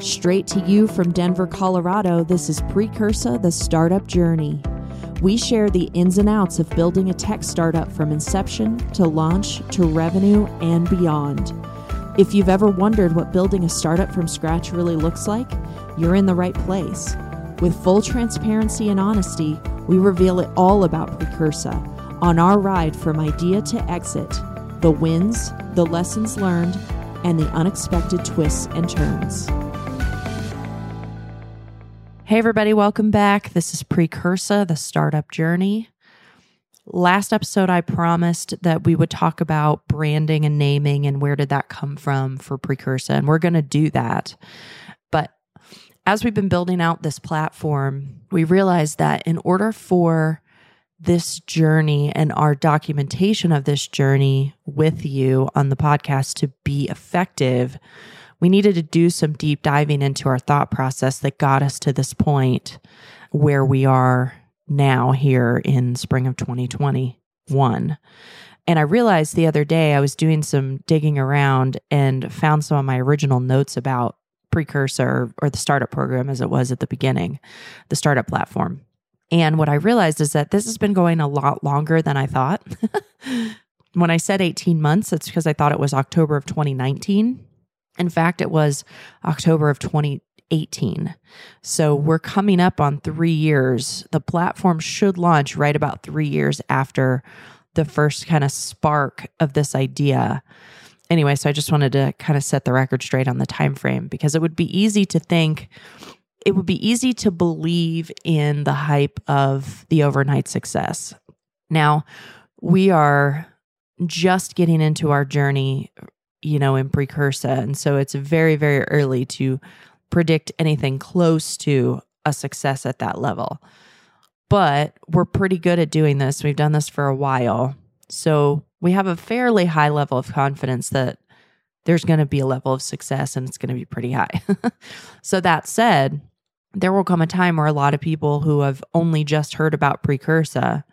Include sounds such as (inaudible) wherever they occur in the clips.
Straight to you from Denver, Colorado, this is Precursa, the startup journey. We share the ins and outs of building a tech startup from inception to launch to revenue and beyond. If you've ever wondered what building a startup from scratch really looks like, you're in the right place. With full transparency and honesty, we reveal it all about Precursa on our ride from idea to exit the wins, the lessons learned, and the unexpected twists and turns. Hey, everybody, welcome back. This is Precursa, the startup journey. Last episode, I promised that we would talk about branding and naming and where did that come from for Precursa, and we're going to do that. But as we've been building out this platform, we realized that in order for this journey and our documentation of this journey with you on the podcast to be effective, we needed to do some deep diving into our thought process that got us to this point where we are now here in spring of 2021. And I realized the other day I was doing some digging around and found some of my original notes about Precursa or the startup program as it was at the beginning, the startup platform. And what I realized is that this has been going a lot longer than I thought. (laughs) when I said 18 months, it's because I thought it was October of 2019. In fact, it was October of 2018. So we're coming up on three years. The platform should launch right about three years after the first kind of spark of this idea. Anyway, so I just wanted to kind of set the record straight on the time frame because it would be easy to think it would be easy to believe in the hype of the overnight success. Now, we are just getting into our journey you know, in Precursa. And so it's very, very early to predict anything close to a success at that level. But we're pretty good at doing this. We've done this for a while. So we have a fairly high level of confidence that there's going to be a level of success and it's going to be pretty high. (laughs) so that said, there will come a time where a lot of people who have only just heard about Precursa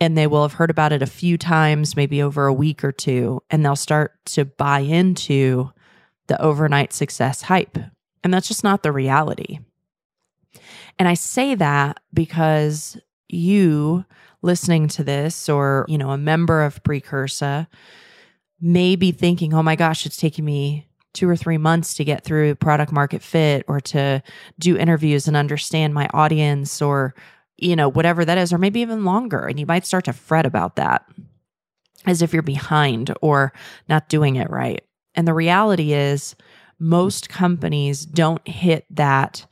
and they will have heard about it a few times, maybe over a week or two, and they'll start to buy into the overnight success hype. And that's just not the reality. And I say that because you listening to this or, you know, a member of Precursa may be thinking, oh my gosh, it's taking me two or three months to get through product market fit or to do interviews and understand my audience or you know, whatever that is, or maybe even longer. And you might start to fret about that as if you're behind or not doing it right. And the reality is, most companies don't hit that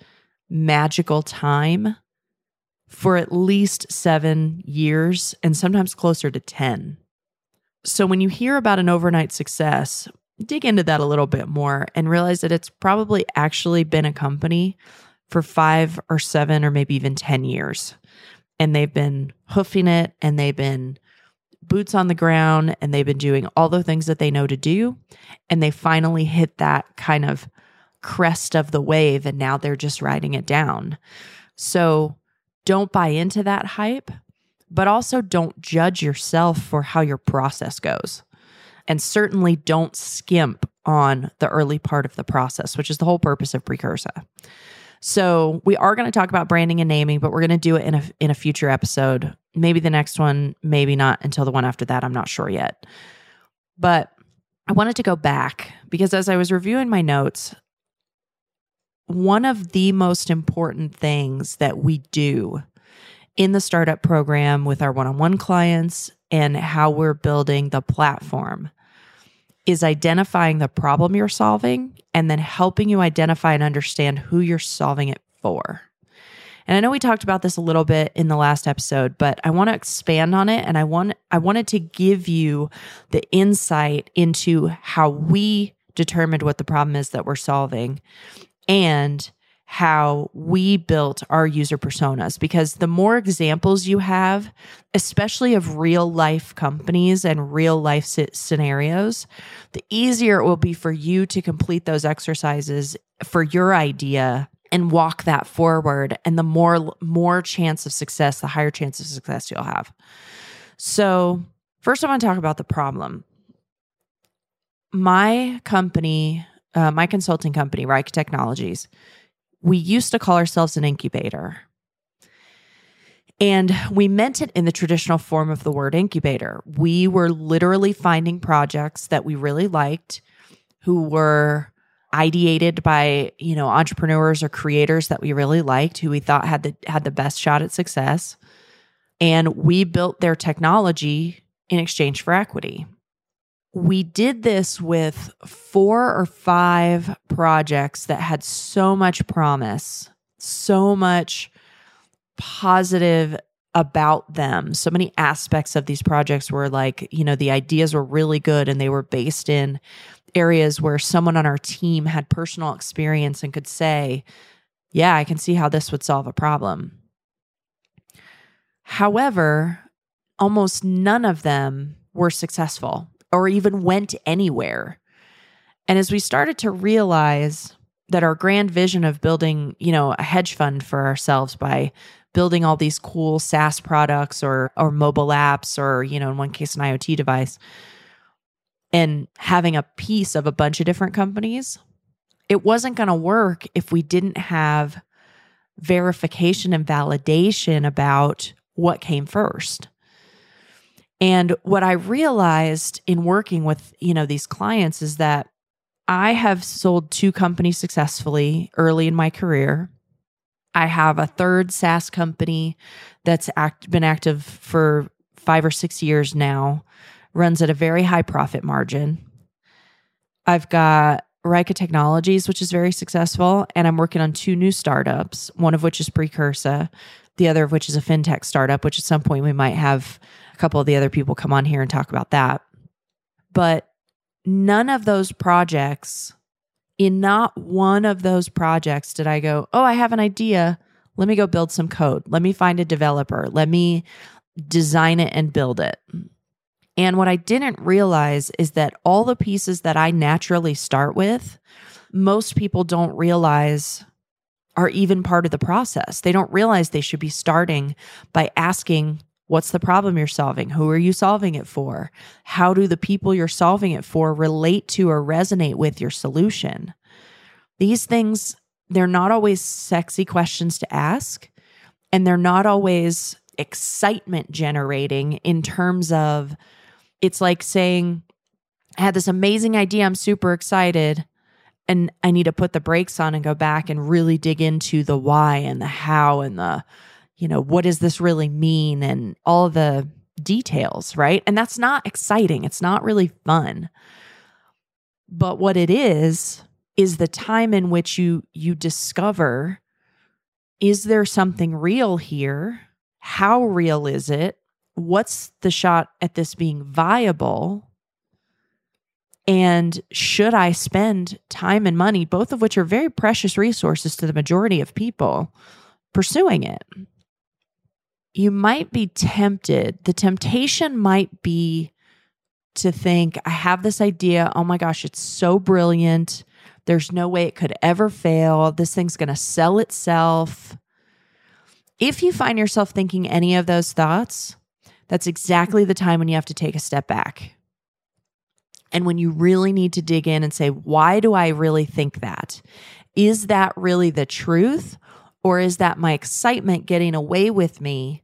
magical time for at least seven years and sometimes closer to 10. So when you hear about an overnight success, dig into that a little bit more and realize that it's probably actually been a company for five or seven or maybe even 10 years. And they've been hoofing it and they've been boots on the ground and they've been doing all the things that they know to do. And they finally hit that kind of crest of the wave and now they're just riding it down. So don't buy into that hype, but also don't judge yourself for how your process goes. And certainly don't skimp on the early part of the process, which is the whole purpose of Precursa. So we are going to talk about branding and naming, but we're going to do it in a in a future episode. Maybe the next one, maybe not until the one after that. I'm not sure yet. But I wanted to go back because as I was reviewing my notes, one of the most important things that we do in the startup program with our one-on-one clients and how we're building the platform is identifying the problem you're solving and then helping you identify and understand who you're solving it for. And I know we talked about this a little bit in the last episode, but I want to expand on it and I want I wanted to give you the insight into how we determined what the problem is that we're solving and how we built our user personas because the more examples you have, especially of real life companies and real life scenarios, the easier it will be for you to complete those exercises for your idea and walk that forward. And the more more chance of success the higher chance of success you'll have. So first i want to talk about the problem. My company uh, my consulting company, Rika Technologies, we used to call ourselves an incubator. And we meant it in the traditional form of the word incubator. We were literally finding projects that we really liked who were ideated by, you know, entrepreneurs or creators that we really liked, who we thought had the had the best shot at success. And we built their technology in exchange for equity. We did this with four or five projects that had so much promise, so much positive about them. So many aspects of these projects were like, you know, the ideas were really good and they were based in areas where someone on our team had personal experience and could say, yeah, I can see how this would solve a problem. However, almost none of them were successful or even went anywhere. And as we started to realize that our grand vision of building, you know, a hedge fund for ourselves by building all these cool SaaS products or or mobile apps or, you know, in one case an IoT device and having a piece of a bunch of different companies, it wasn't going to work if we didn't have verification and validation about what came first. And what I realized in working with, you know, these clients is that I have sold two companies successfully early in my career. I have a third SaaS company that's act, been active for five or six years now runs at a very high profit margin. I've got Rika Technologies, which is very successful, and I'm working on two new startups, one of which is Precursa, the other of which is a fintech startup, which at some point we might have a couple of the other people come on here and talk about that. But none of those projects, in not one of those projects, did I go, Oh, I have an idea. Let me go build some code. Let me find a developer. Let me design it and build it. And what I didn't realize is that all the pieces that I naturally start with, most people don't realize are even part of the process. They don't realize they should be starting by asking, What's the problem you're solving? Who are you solving it for? How do the people you're solving it for relate to or resonate with your solution? These things, they're not always sexy questions to ask, and they're not always excitement generating in terms of it's like saying, I had this amazing idea. I'm super excited. And I need to put the brakes on and go back and really dig into the why and the how and the, you know, what does this really mean and all the details, right? And that's not exciting. It's not really fun. But what it is, is the time in which you you discover is there something real here? How real is it? What's the shot at this being viable? And should I spend time and money, both of which are very precious resources to the majority of people, pursuing it? You might be tempted. The temptation might be to think, I have this idea. Oh my gosh, it's so brilliant. There's no way it could ever fail. This thing's going to sell itself. If you find yourself thinking any of those thoughts, that's exactly the time when you have to take a step back. And when you really need to dig in and say, why do I really think that? Is that really the truth? Or is that my excitement getting away with me?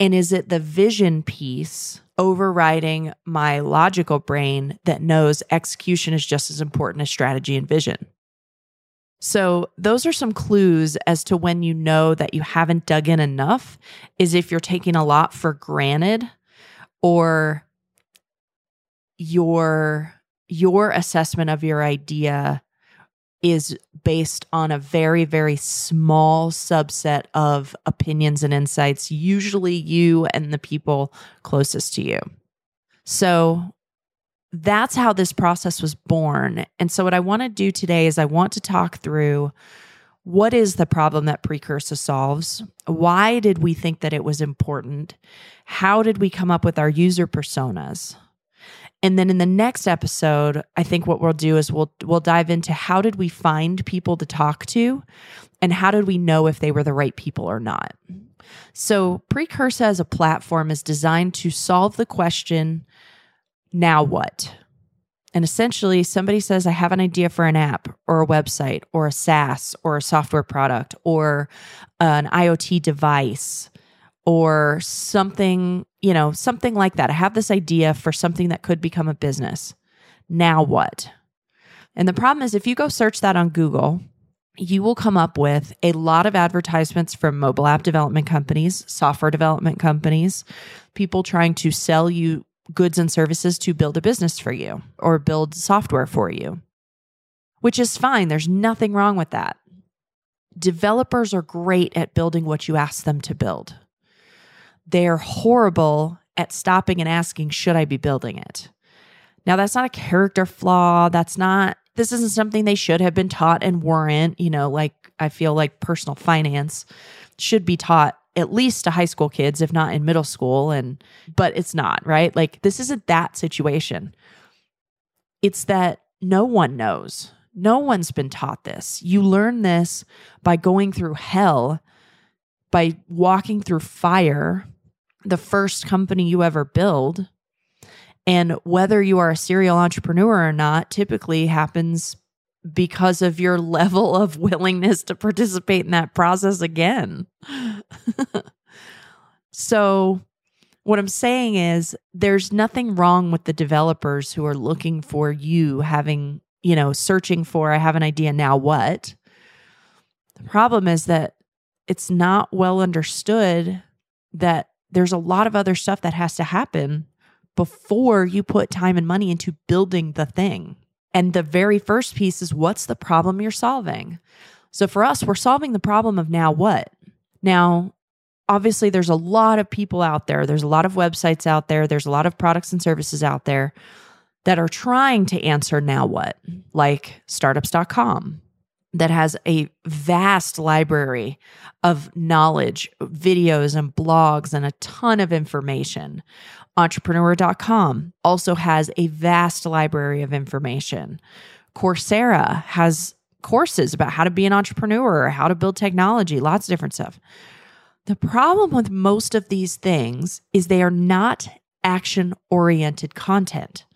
And is it the vision piece overriding my logical brain that knows execution is just as important as strategy and vision? So, those are some clues as to when you know that you haven't dug in enough is if you're taking a lot for granted or your your assessment of your idea is based on a very very small subset of opinions and insights usually you and the people closest to you. So that's how this process was born. And so, what I want to do today is I want to talk through what is the problem that Precursa solves? Why did we think that it was important? How did we come up with our user personas? And then in the next episode, I think what we'll do is we'll we'll dive into how did we find people to talk to and how did we know if they were the right people or not. So, Precursa as a platform is designed to solve the question now what? And essentially, somebody says, I have an idea for an app or a website or a SaaS or a software product or an IoT device or something, you know, something like that. I have this idea for something that could become a business. Now what? And the problem is, if you go search that on Google, you will come up with a lot of advertisements from mobile app development companies, software development companies, people trying to sell you goods and services to build a business for you or build software for you, which is fine. There's nothing wrong with that. Developers are great at building what you ask them to build. They're horrible at stopping and asking, should I be building it? Now, that's not a character flaw. That's not, this isn't something they should have been taught and weren't. You know, like I feel like personal finance should be taught at least to high school kids, if not in middle school. And, but it's not, right? Like this isn't that situation. It's that no one knows. No one's been taught this. You learn this by going through hell, by walking through fire, the first company you ever build. And whether you are a serial entrepreneur or not typically happens because of your (laughs) level of willingness to participate in that process again. (laughs) so, what I'm saying is, there's nothing wrong with the developers who are looking for you having, you know, searching for, I have an idea, now what? The problem is that it's not well understood that there's a lot of other stuff that has to happen before you put time and money into building the thing. And the very first piece is what's the problem you're solving? So for us, we're solving the problem of now what? Now, obviously, there's a lot of people out there, there's a lot of websites out there, there's a lot of products and services out there that are trying to answer now what, like startups.com, that has a vast library of knowledge, videos, and blogs, and a ton of information. Entrepreneur.com also has a vast library of information. Coursera has courses about how to be an entrepreneur, how to build technology, lots of different stuff. The problem with most of these things is they are not action oriented content.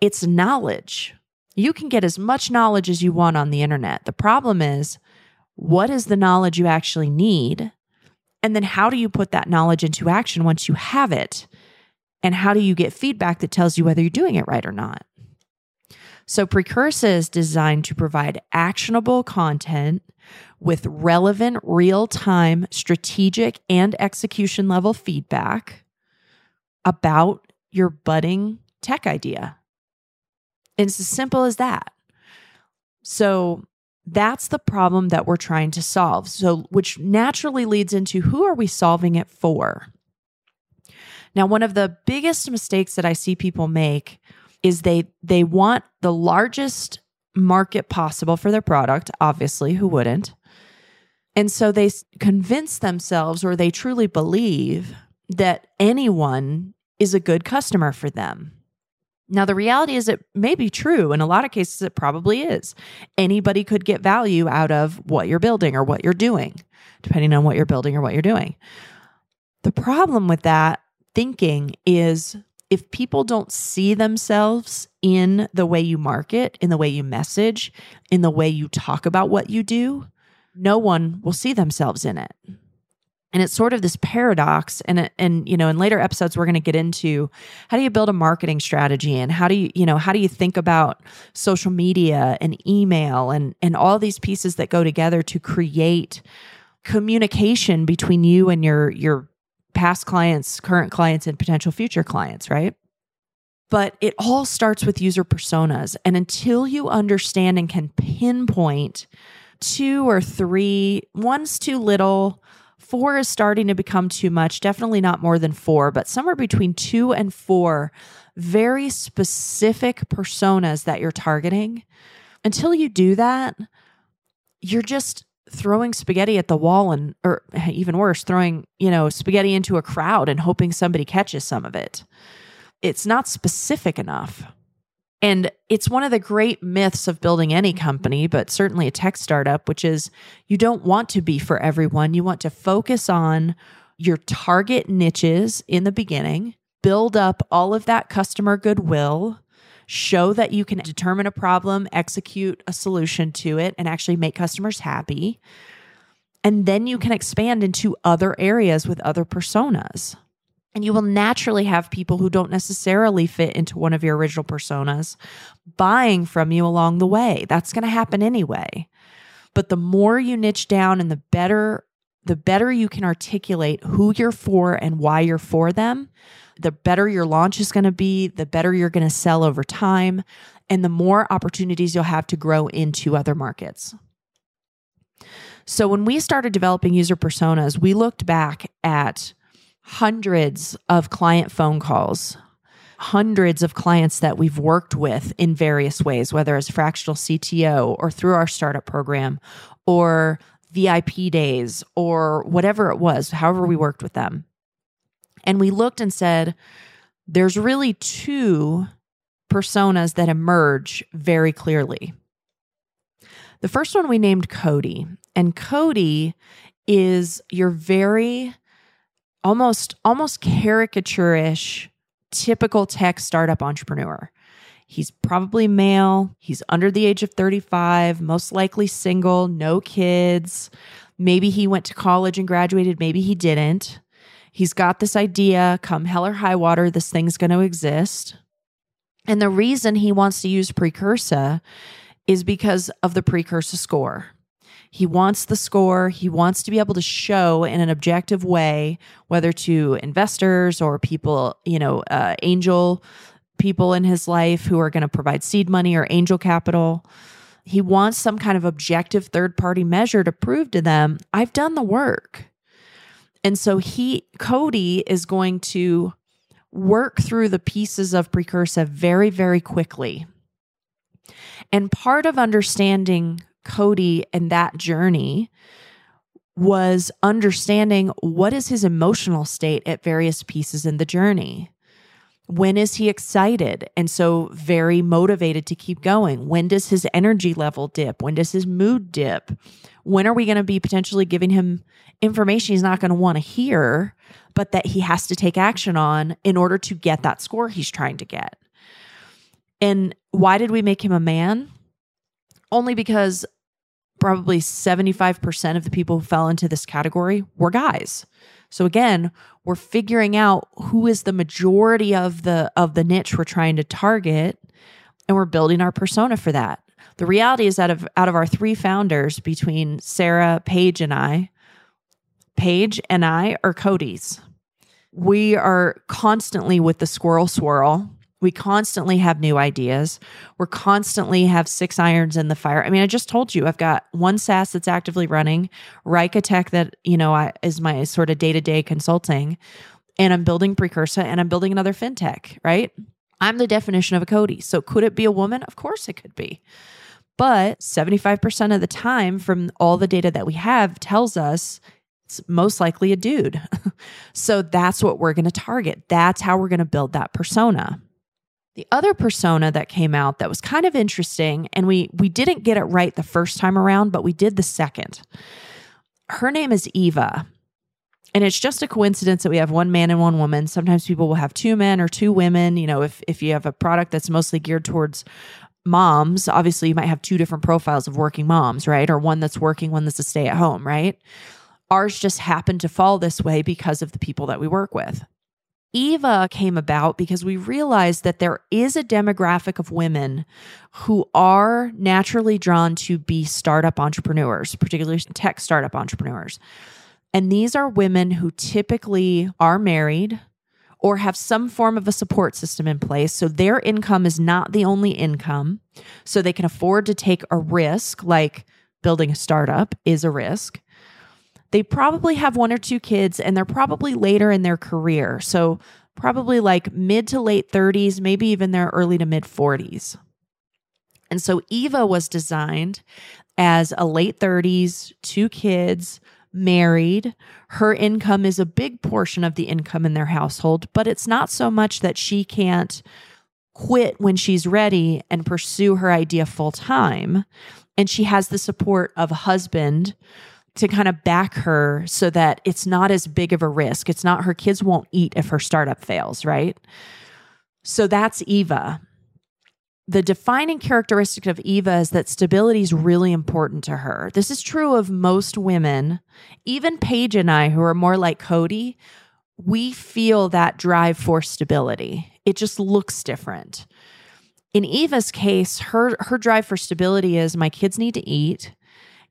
It's knowledge. You can get as much knowledge as you want on the internet. The problem is, what is the knowledge you actually need? And then how do you put that knowledge into action once you have it? And how do you get feedback that tells you whether you're doing it right or not? So, Precursa is designed to provide actionable content with relevant, real time, strategic, and execution level feedback about your budding tech idea. And It's as simple as that. So, that's the problem that we're trying to solve. So, which naturally leads into who are we solving it for? Now, one of the biggest mistakes that I see people make is they they want the largest market possible for their product, obviously, who wouldn't? And so they convince themselves or they truly believe that anyone is a good customer for them. Now, the reality is it may be true. In a lot of cases, it probably is. Anybody could get value out of what you're building or what you're doing, depending on what you're building or what you're doing. The problem with that thinking is if people don't see themselves in the way you market, in the way you message, in the way you talk about what you do, no one will see themselves in it. And it's sort of this paradox. And, and, you know, in later episodes, we're going to get into how do you build a marketing strategy and how do you, you know, how do you think about social media and email and, and all these pieces that go together to create communication between you and your, your past clients, current clients, and potential future clients, right? But it all starts with user personas. And until you understand and can pinpoint two or three, one's too little, four is starting to become too much, definitely not more than four, but somewhere between two and four very specific personas that you're targeting. Until you do that, you're just throwing spaghetti at the wall and or (laughs) even worse throwing you know spaghetti into a crowd and hoping somebody catches some of it. It's not specific enough. And it's one of the great myths of building any company but certainly a tech startup which is you don't want to be for everyone. You want to focus on your target niches in the beginning build up all of that customer goodwill show that you can determine a problem, execute a solution to it, and actually make customers happy. And then you can expand into other areas with other personas. And you will naturally have people who don't necessarily fit into one of your original personas buying from you along the way. That's going to happen anyway. But the more you niche down and the better the better you can articulate who you're for and why you're for them, the better your launch is going to be, the better you're going to sell over time, and the more opportunities you'll have to grow into other markets. So, when we started developing user personas, we looked back at hundreds of client phone calls, hundreds of clients that we've worked with in various ways, whether as fractional CTO or through our startup program or VIP days or whatever it was, however we worked with them. And we looked and said, there's really two personas that emerge very clearly. The first one we named Cody, and Cody is your very almost almost caricaturish typical tech startup entrepreneur. He's probably male, he's under the age of 35, most likely single, no kids. Maybe he went to college and graduated, maybe he didn't. He's got this idea come hell or high water, this thing's going to exist. And the reason he wants to use Precursa is because of the Precursa score. He wants the score. He wants to be able to show in an objective way, whether to investors or people, you know, uh, angel people in his life who are going to provide seed money or angel capital. He wants some kind of objective third party measure to prove to them, I've done the work. And so he, Cody, is going to work through the pieces of Precursa very, very quickly. And part of understanding Cody and that journey was understanding what is his emotional state at various pieces in the journey. When is he excited and so very motivated to keep going? When does his energy level dip? When does his mood dip? When are we going to be potentially giving him information he's not going to want to hear, but that he has to take action on in order to get that score he's trying to get? And why did we make him a man? Only because probably 75% of the people who fell into this category were guys. So again, we're figuring out who is the majority of the of the niche we're trying to target and we're building our persona for that. The reality is that of out of our three founders between Sarah, Paige and I, Paige and I are Cody's. We are constantly with the squirrel swirl we constantly have new ideas. We're constantly have six irons in the fire. I mean, I just told you I've got one SaaS that's actively running, Rika Tech that, you know, I, is my sort of day-to-day consulting, and I'm building Precursa and I'm building another fintech, right? I'm the definition of a Cody. So could it be a woman? Of course it could be. But 75% of the time from all the data that we have tells us it's most likely a dude. (laughs) so that's what we're going to target. That's how we're going to build that persona. The other persona that came out that was kind of interesting, and we we didn't get it right the first time around, but we did the second. Her name is Eva. And it's just a coincidence that we have one man and one woman. Sometimes people will have two men or two women. You know, if if you have a product that's mostly geared towards moms, obviously you might have two different profiles of working moms, right? Or one that's working, one that's a stay at home, right? Ours just happened to fall this way because of the people that we work with. Eva came about because we realized that there is a demographic of women who are naturally drawn to be startup entrepreneurs, particularly tech startup entrepreneurs. And these are women who typically are married or have some form of a support system in place. So their income is not the only income. So they can afford to take a risk, like building a startup is a risk. They probably have one or two kids and they're probably later in their career. So, probably like mid to late 30s, maybe even their early to mid 40s. And so, Eva was designed as a late 30s, two kids, married. Her income is a big portion of the income in their household, but it's not so much that she can't quit when she's ready and pursue her idea full time. And she has the support of a husband to kind of back her so that it's not as big of a risk. It's not her kids won't eat if her startup fails, right? So that's Eva. The defining characteristic of Eva is that stability is really important to her. This is true of most women. Even Paige and I, who are more like Cody, we feel that drive for stability. It just looks different. In Eva's case, her her drive for stability is my kids need to eat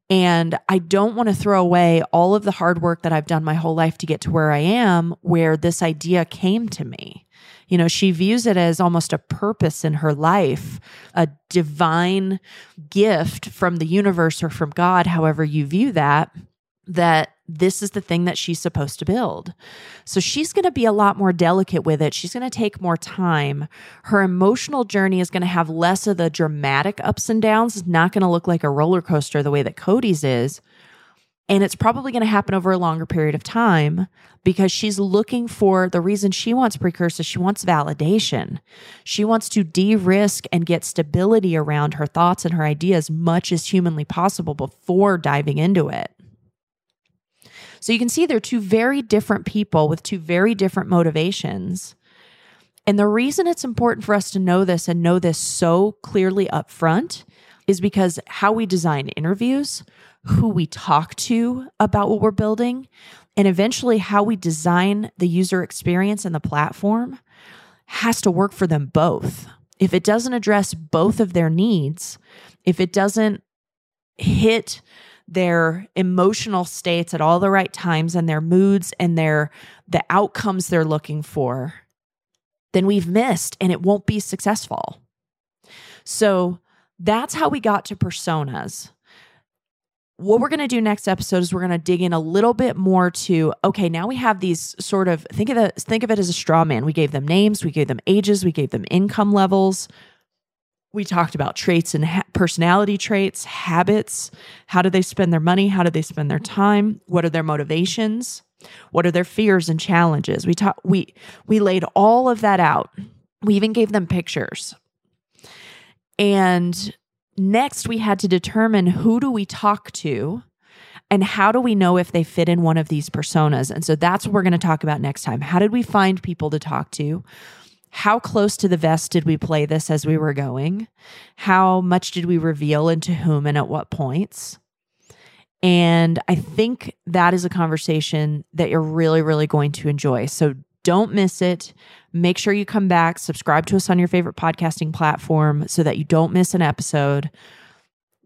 and I don't want to throw away all of the hard work that I've done my whole life to get to where I am where this idea came to me. You know, she views it as almost a purpose in her life, a divine gift from the universe or from God, however you view that, that this is the thing that she's supposed to build. So she's going to be a lot more delicate with it. She's going to take more time. Her emotional journey is going to have less of the dramatic ups and downs. It's not going to look like a roller coaster the way that Cody's is. And it's probably going to happen over a longer period of time because she's looking for the reason she wants precursors. She wants validation. She wants to de risk and get stability around her thoughts and her ideas as much as humanly possible before diving into it. So you can see they're two very different people with two very different motivations. And the reason it's important for us to know this and know this so clearly up front is because how we design interviews, who we talk to about what we're building, and eventually how we design the user experience and the platform has to work for them both. If it doesn't address both of their needs, if it doesn't hit their emotional states at all the right times and their moods and their the outcomes they're looking for, then we've missed and it won't be successful. So that's how we got to personas. What we're going to do next episode is we're going to dig in a little bit more to okay, now we have these sort of think of it think of it as a straw man. We gave them names, we gave them ages, we gave them income levels, we talked about traits and ha- personality traits, habits. How do they spend their money? How do they spend their time? What are their motivations? What are their fears and challenges? We talked we we laid all of that out. We even gave them pictures. And next we had to determine who do we talk to and how do we know if they fit in one of these personas? And so that's what we're going to talk about next time. How did we find people to talk to? how close to the vest did we play this as we were going? How much did we reveal into whom and at what points? And I think that is a conversation that you're really, really going to enjoy. So don't miss it. Make sure you come back, subscribe to us on your favorite podcasting platform so that you don't miss an episode.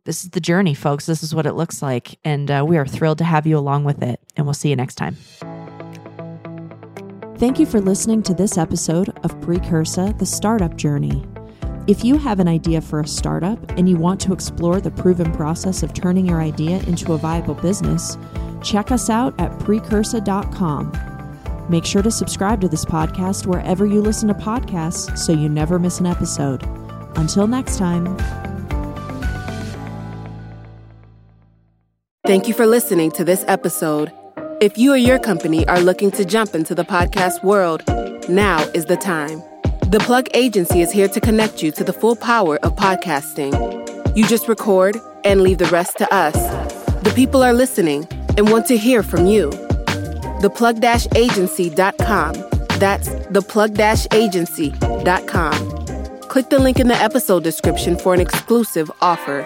This is the journey, folks. This is what it looks like. And uh, we are thrilled to have you along with it. And we'll see you next time. Thank you for listening to this episode of Precursa, the Startup Journey. If you have an idea for a startup and you want to explore the proven process of turning your idea into a viable business, check us out at precursa.com. Make sure to subscribe to this podcast wherever you listen to podcasts so you never miss an episode. Until next time. Thank you for listening to this episode. If you or your company are looking to jump into the podcast world, now is the time. The Plug Agency is here to connect you to the full power of podcasting. You just record and leave the rest to us. The people are listening and want to hear from you. Theplug-agency.com. That's theplug-agency.com. Click the link in the episode description for an exclusive offer.